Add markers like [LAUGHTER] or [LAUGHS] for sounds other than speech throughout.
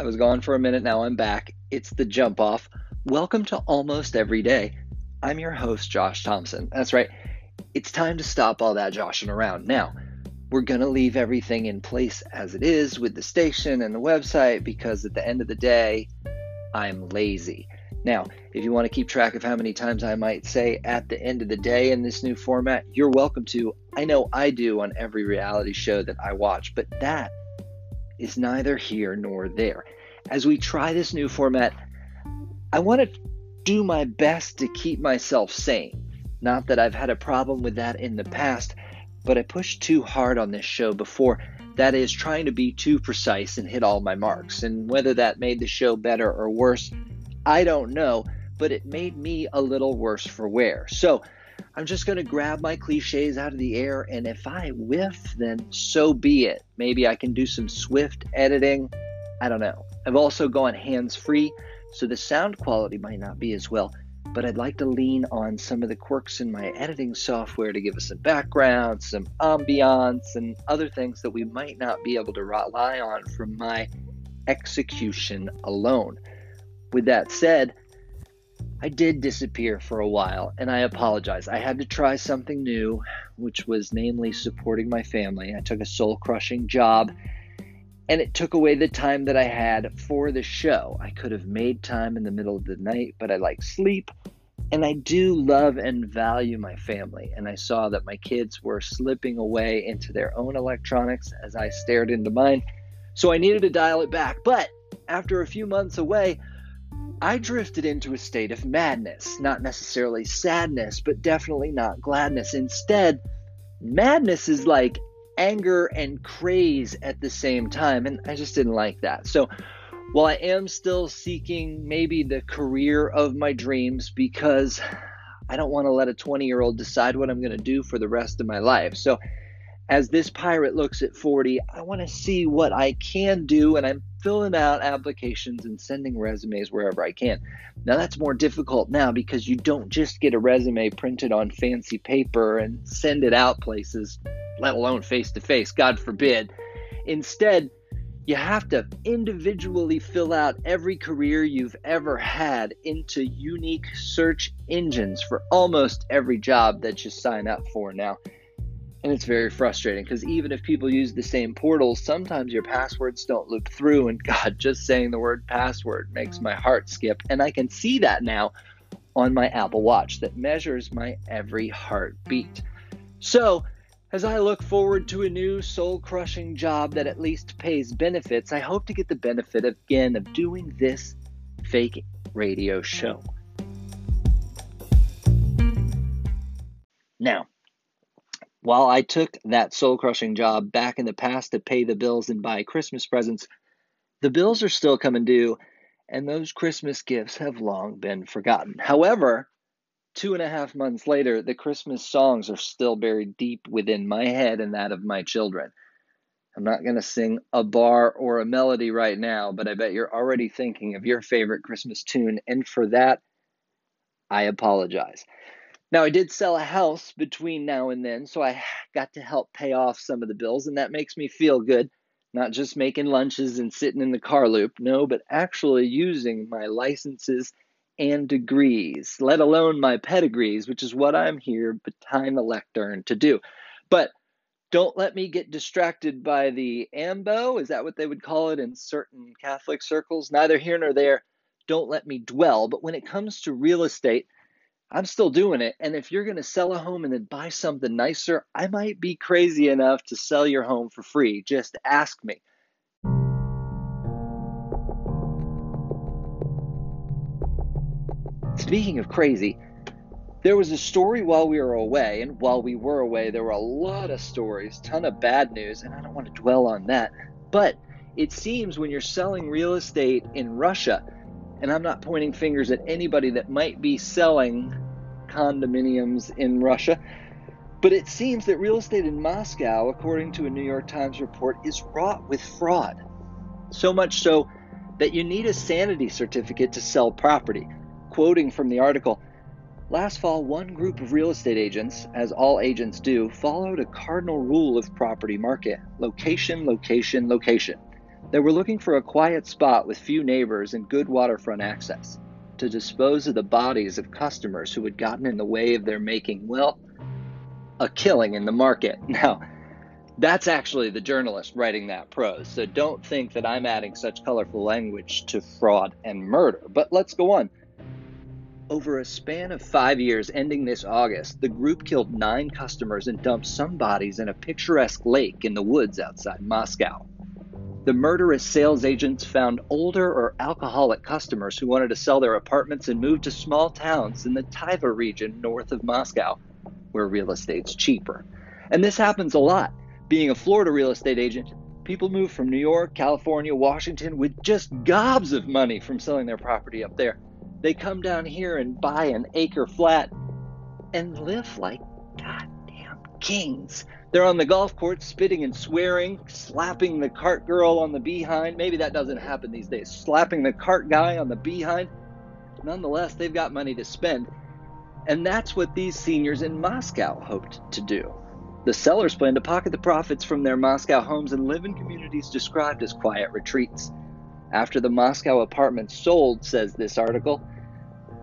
I was gone for a minute, now I'm back. It's the jump off. Welcome to Almost Every Day. I'm your host, Josh Thompson. That's right, it's time to stop all that joshing around. Now, we're going to leave everything in place as it is with the station and the website because at the end of the day, I'm lazy. Now, if you want to keep track of how many times I might say at the end of the day in this new format, you're welcome to. I know I do on every reality show that I watch, but that is neither here nor there. As we try this new format, I want to do my best to keep myself sane. Not that I've had a problem with that in the past, but I pushed too hard on this show before. That is, trying to be too precise and hit all my marks. And whether that made the show better or worse, I don't know, but it made me a little worse for wear. So I'm just going to grab my cliches out of the air, and if I whiff, then so be it. Maybe I can do some swift editing. I don't know. I've also gone hands free, so the sound quality might not be as well, but I'd like to lean on some of the quirks in my editing software to give us some background, some ambiance, and other things that we might not be able to rely on from my execution alone. With that said, I did disappear for a while, and I apologize. I had to try something new, which was namely supporting my family. I took a soul crushing job, and it took away the time that I had for the show. I could have made time in the middle of the night, but I like sleep, and I do love and value my family. And I saw that my kids were slipping away into their own electronics as I stared into mine, so I needed to dial it back. But after a few months away, I drifted into a state of madness, not necessarily sadness, but definitely not gladness. Instead, madness is like anger and craze at the same time, and I just didn't like that. So, while I am still seeking maybe the career of my dreams because I don't want to let a 20 year old decide what I'm going to do for the rest of my life. So, as this pirate looks at 40, I want to see what I can do, and I'm filling out applications and sending resumes wherever I can. Now, that's more difficult now because you don't just get a resume printed on fancy paper and send it out places, let alone face to face, God forbid. Instead, you have to individually fill out every career you've ever had into unique search engines for almost every job that you sign up for now. And it's very frustrating because even if people use the same portals, sometimes your passwords don't loop through. And [LAUGHS] God, just saying the word password makes mm. my heart skip. And I can see that now on my Apple Watch that measures my every heartbeat. Mm. So, as I look forward to a new soul crushing job that at least pays benefits, I hope to get the benefit again of doing this fake radio show. Now, while I took that soul crushing job back in the past to pay the bills and buy Christmas presents, the bills are still coming due, and those Christmas gifts have long been forgotten. However, two and a half months later, the Christmas songs are still buried deep within my head and that of my children. I'm not going to sing a bar or a melody right now, but I bet you're already thinking of your favorite Christmas tune, and for that, I apologize. Now, I did sell a house between now and then, so I [SIGHS] got to help pay off some of the bills, and that makes me feel good. Not just making lunches and sitting in the car loop, no, but actually using my licenses and degrees, let alone my pedigrees, which is what I'm here behind the lectern to do. But don't let me get distracted by the AMBO, is that what they would call it in certain Catholic circles? Neither here nor there. Don't let me dwell. But when it comes to real estate, I'm still doing it. And if you're going to sell a home and then buy something nicer, I might be crazy enough to sell your home for free. Just ask me. Speaking of crazy, there was a story while we were away, and while we were away, there were a lot of stories, ton of bad news, and I don't want to dwell on that. But it seems when you're selling real estate in Russia, and I'm not pointing fingers at anybody that might be selling condominiums in Russia, but it seems that real estate in Moscow, according to a New York Times report, is wrought with fraud. So much so that you need a sanity certificate to sell property. Quoting from the article, Last fall, one group of real estate agents, as all agents do, followed a cardinal rule of property market location, location, location. They were looking for a quiet spot with few neighbors and good waterfront access to dispose of the bodies of customers who had gotten in the way of their making, well, a killing in the market. [LAUGHS] Now, that's actually the journalist writing that prose, so don't think that I'm adding such colorful language to fraud and murder. But let's go on. Over a span of five years ending this August, the group killed nine customers and dumped some bodies in a picturesque lake in the woods outside Moscow. The murderous sales agents found older or alcoholic customers who wanted to sell their apartments and move to small towns in the Tver region north of Moscow, where real estate's cheaper. And this happens a lot. Being a Florida real estate agent, people move from New York, California, Washington with just gobs of money from selling their property up there. They come down here and buy an acre flat and live like kings. They're on the golf course spitting and swearing, slapping the cart girl on the behind. Maybe that doesn't happen these days. Slapping the cart guy on the behind. Nonetheless, they've got money to spend. And that's what these seniors in Moscow hoped to do. The sellers plan to pocket the profits from their Moscow homes and live in communities described as quiet retreats. After the Moscow apartments sold, says this article,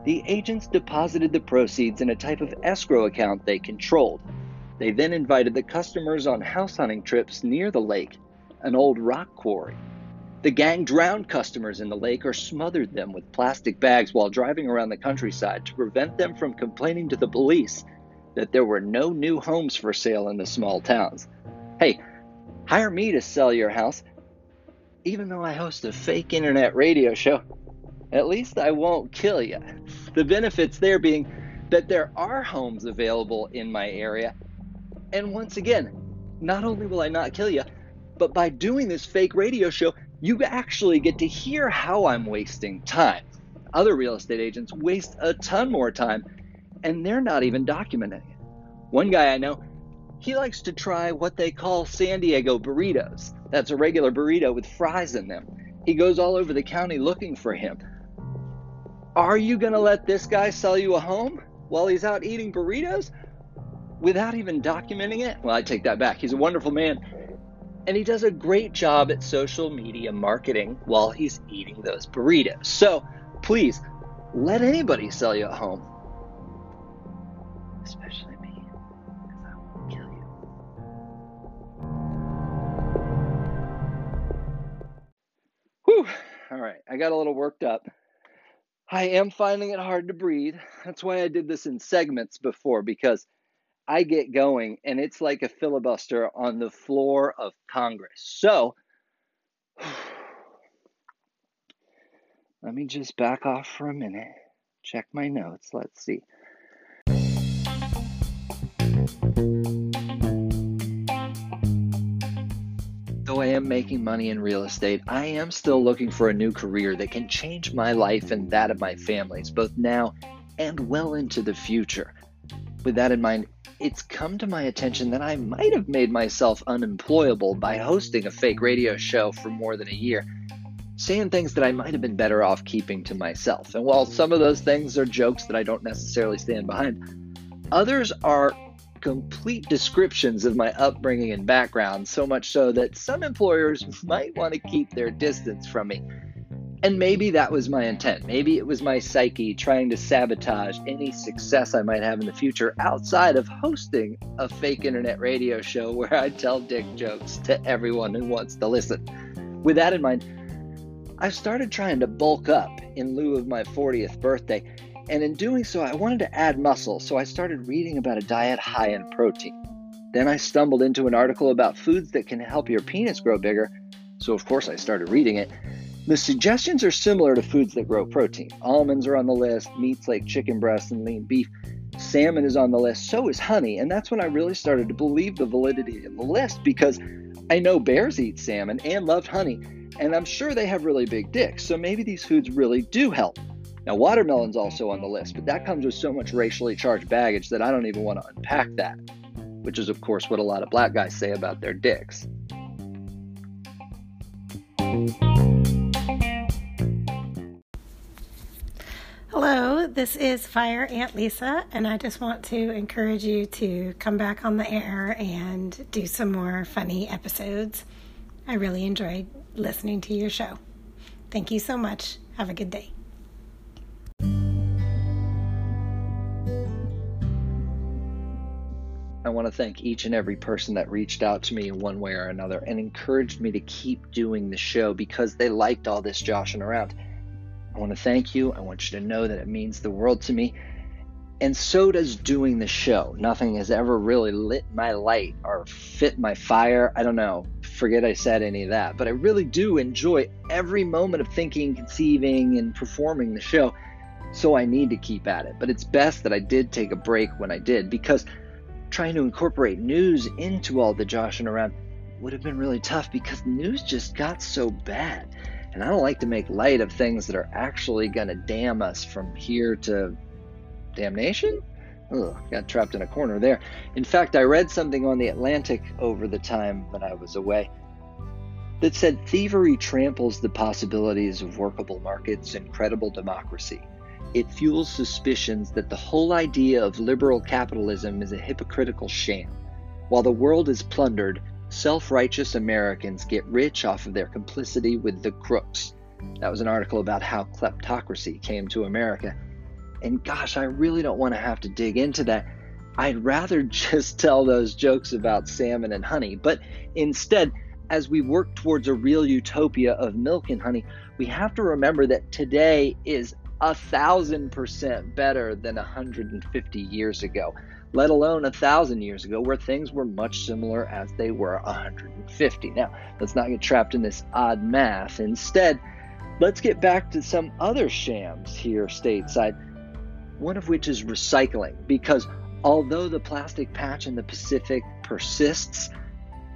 the agents deposited the proceeds in a type of escrow account they controlled. They then invited the customers on house hunting trips near the lake, an old rock quarry. The gang drowned customers in the lake or smothered them with plastic bags while driving around the countryside to prevent them from complaining to the police that there were no new homes for sale in the small towns. Hey, hire me to sell your house. Even though I host a fake internet radio show, at least I won't kill you. The benefits there being that there are homes available in my area. And once again, not only will I not kill you, but by doing this fake radio show, you actually get to hear how I'm wasting time. Other real estate agents waste a ton more time and they're not even documenting it. One guy I know, he likes to try what they call San Diego burritos. That's a regular burrito with fries in them. He goes all over the county looking for him. Are you going to let this guy sell you a home while he's out eating burritos without even documenting it? Well, I take that back. He's a wonderful man. And he does a great job at social media marketing while he's eating those burritos. So please, let anybody sell you a home especially! All right, I got a little worked up. I am finding it hard to breathe. That's why I did this in segments before, because I get going and it's like a filibuster on the floor of Congress. So, [SIGHS] let me just back off for a minute, check my notes. Let's see. Though I am making money in real estate, I am still looking for a new career that can change my life and that of my families, both now and well into the future. With that in mind, it's come to my attention that I might have made myself unemployable by hosting a fake radio show for more than a year, saying things that I might have been better off keeping to myself. And while some of those things are jokes that I don't necessarily stand behind, others are complete descriptions of my upbringing and background, so much so that some employers [LAUGHS] might want to keep their distance from me. And maybe that was my intent. Maybe it was my psyche trying to sabotage any success I might have in the future outside of hosting a fake internet radio show where I tell dick jokes to everyone who wants to listen. With that in mind, I started trying to bulk up in lieu of my 40th birthday and in doing so, I wanted to add muscle, so I started reading about a diet high in protein. Then I stumbled into an article about foods that can help your penis grow bigger, so of course I started reading it. The suggestions are similar to foods that grow protein. Almonds are on the list, meats like chicken breast and lean beef. Salmon is on the list, so is honey, and that's when I really started to believe the validity of the list because I know bears eat salmon and love honey, and I'm sure they have really big dicks, so maybe these foods really do help. Now, watermelon's also on the list, but that comes with so much racially charged baggage that I don't even want to unpack that, which is, of course, what a lot of black guys say about their dicks. Hello, this is Fire Aunt Lisa, and I just want to encourage you to come back on the air and do some more funny episodes. I really enjoyed listening to your show. Thank you so much. Have a good day. I want to thank each and every person that reached out to me in one way or another and encouraged me to keep doing the show because they liked all this joshing around. I want to thank you. I want you to know that it means the world to me. And so does doing the show. Nothing has ever really lit my light or fit my fire. I don't know. Forget I said any of that. But I really do enjoy every moment of thinking, conceiving, and performing the show. So I need to keep at it. But it's best that I did take a break when I did because trying to incorporate news into all the joshing around would have been really tough because news just got so bad. And I don't like to make light of things that are actually going to damn us from here to damnation. Ugh, got trapped in a corner there. In fact, I read something on the Atlantic over the time that I was away that said thievery tramples the possibilities of workable markets and credible democracy it fuels suspicions that the whole idea of liberal capitalism is a hypocritical sham. While the world is plundered, self righteous Americans get rich off of their complicity with the crooks. That was an article about how kleptocracy came to America. And gosh, I really don't want to have to dig into that. I'd rather [LAUGHS] just tell those jokes about salmon and honey. But instead, as we work towards a real utopia of milk and honey, we have to remember that today is a thousand percent better than 150 years ago, let alone a thousand years ago, where things were much similar as they were 150. Now, let's not get trapped in this odd math. Instead, let's get back to some other shams here stateside, one of which is recycling, because although the plastic patch in the Pacific persists,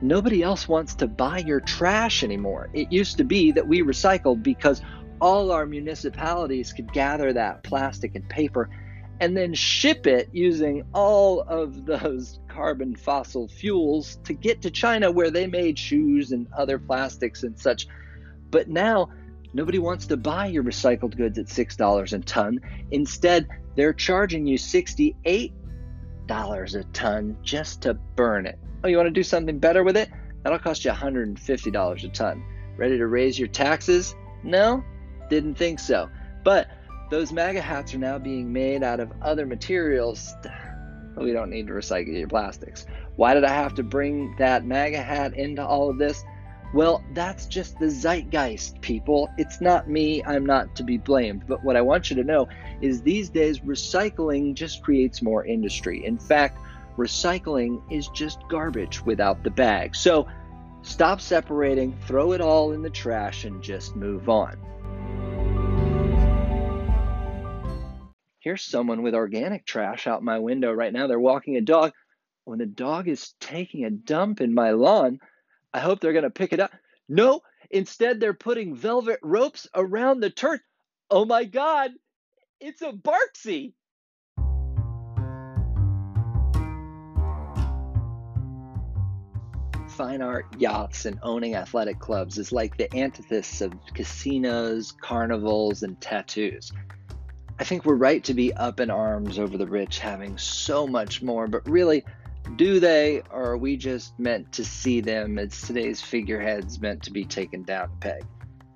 nobody else wants to buy your trash anymore. It used to be that we recycled because all our municipalities could gather that plastic and paper and then ship it using all of those carbon fossil fuels to get to China where they made shoes and other plastics and such. But now nobody wants to buy your recycled goods at $6 a ton. Instead, they're charging you $68 a ton just to burn it. Oh, you want to do something better with it? That'll cost you $150 a ton. Ready to raise your taxes? No? Didn't think so. But those MAGA hats are now being made out of other materials. We don't need to recycle your plastics. Why did I have to bring that MAGA hat into all of this? Well, that's just the zeitgeist, people. It's not me. I'm not to be blamed. But what I want you to know is these days, recycling just creates more industry. In fact, recycling is just garbage without the bag. So stop separating, throw it all in the trash, and just move on. Here's someone with organic trash out my window right now. They're walking a dog. When the dog is taking a dump in my lawn, I hope they're going to pick it up. No, instead, they're putting velvet ropes around the turf. Oh my God, it's a Barksy. Fine art, yachts, and owning athletic clubs is like the antithesis of casinos, carnivals, and tattoos. I think we're right to be up in arms over the rich having so much more, but really, do they, or are we just meant to see them as today's figureheads meant to be taken down a peg?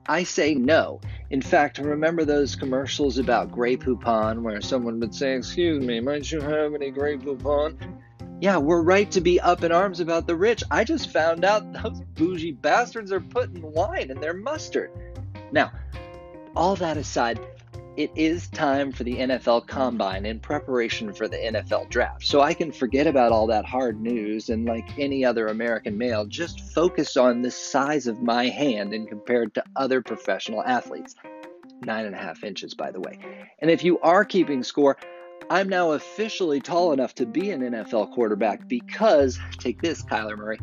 I say no. In fact, remember those commercials about Grey Poupon where someone would say, Excuse me, might you have any Grey Poupon? Yeah, we're right to be up in arms about the rich. I just found out those bougie bastards are putting wine in their mustard. Now, all that aside, it is time for the NFL combine in preparation for the NFL draft. So I can forget about all that hard news and, like any other American male, just focus on the size of my hand and compared to other professional athletes. Nine and a half inches, by the way. And if you are keeping score, I'm now officially tall enough to be an NFL quarterback because, take this, Kyler Murray,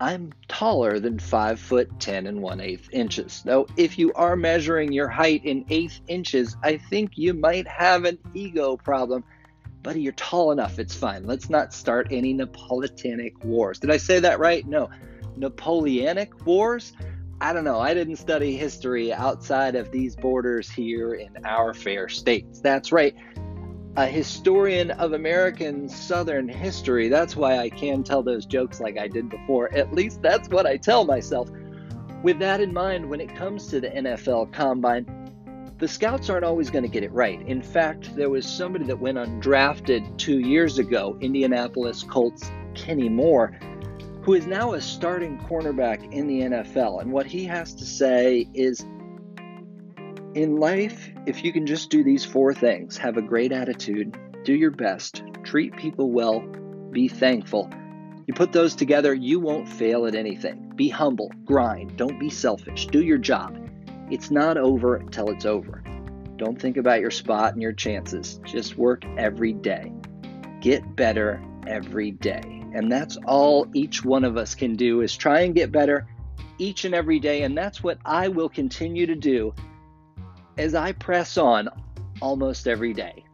I'm taller than 5 foot 10 and 1 8 inches. Though, if you are measuring your height in eighth inches, I think you might have an ego problem. Buddy, you're tall enough. It's fine. Let's not start any Napoleonic wars. Did I say that right? No. Napoleonic wars? I don't know. I didn't study history outside of these borders here in our fair states. That's right a historian of American Southern history. That's why I can tell those jokes like I did before. At least that's what I tell myself. with that in mind, when it comes to the NFL combine, the scouts aren't always going to get it right. In fact, there was somebody that went undrafted two years ago, Indianapolis Colts Kenny Moore, who is now a starting cornerback in the NFL. And what he has to say is in life, if you can just do these four things have a great attitude, do your best, treat people well, be thankful. You put those together, you won't fail at anything. Be humble, grind, don't be selfish, do your job. It's not over until it's over. Don't think about your spot and your chances. Just work every day. Get better every day. And that's all each one of us can do is try and get better each and every day. And that's what I will continue to do as I press on almost every day.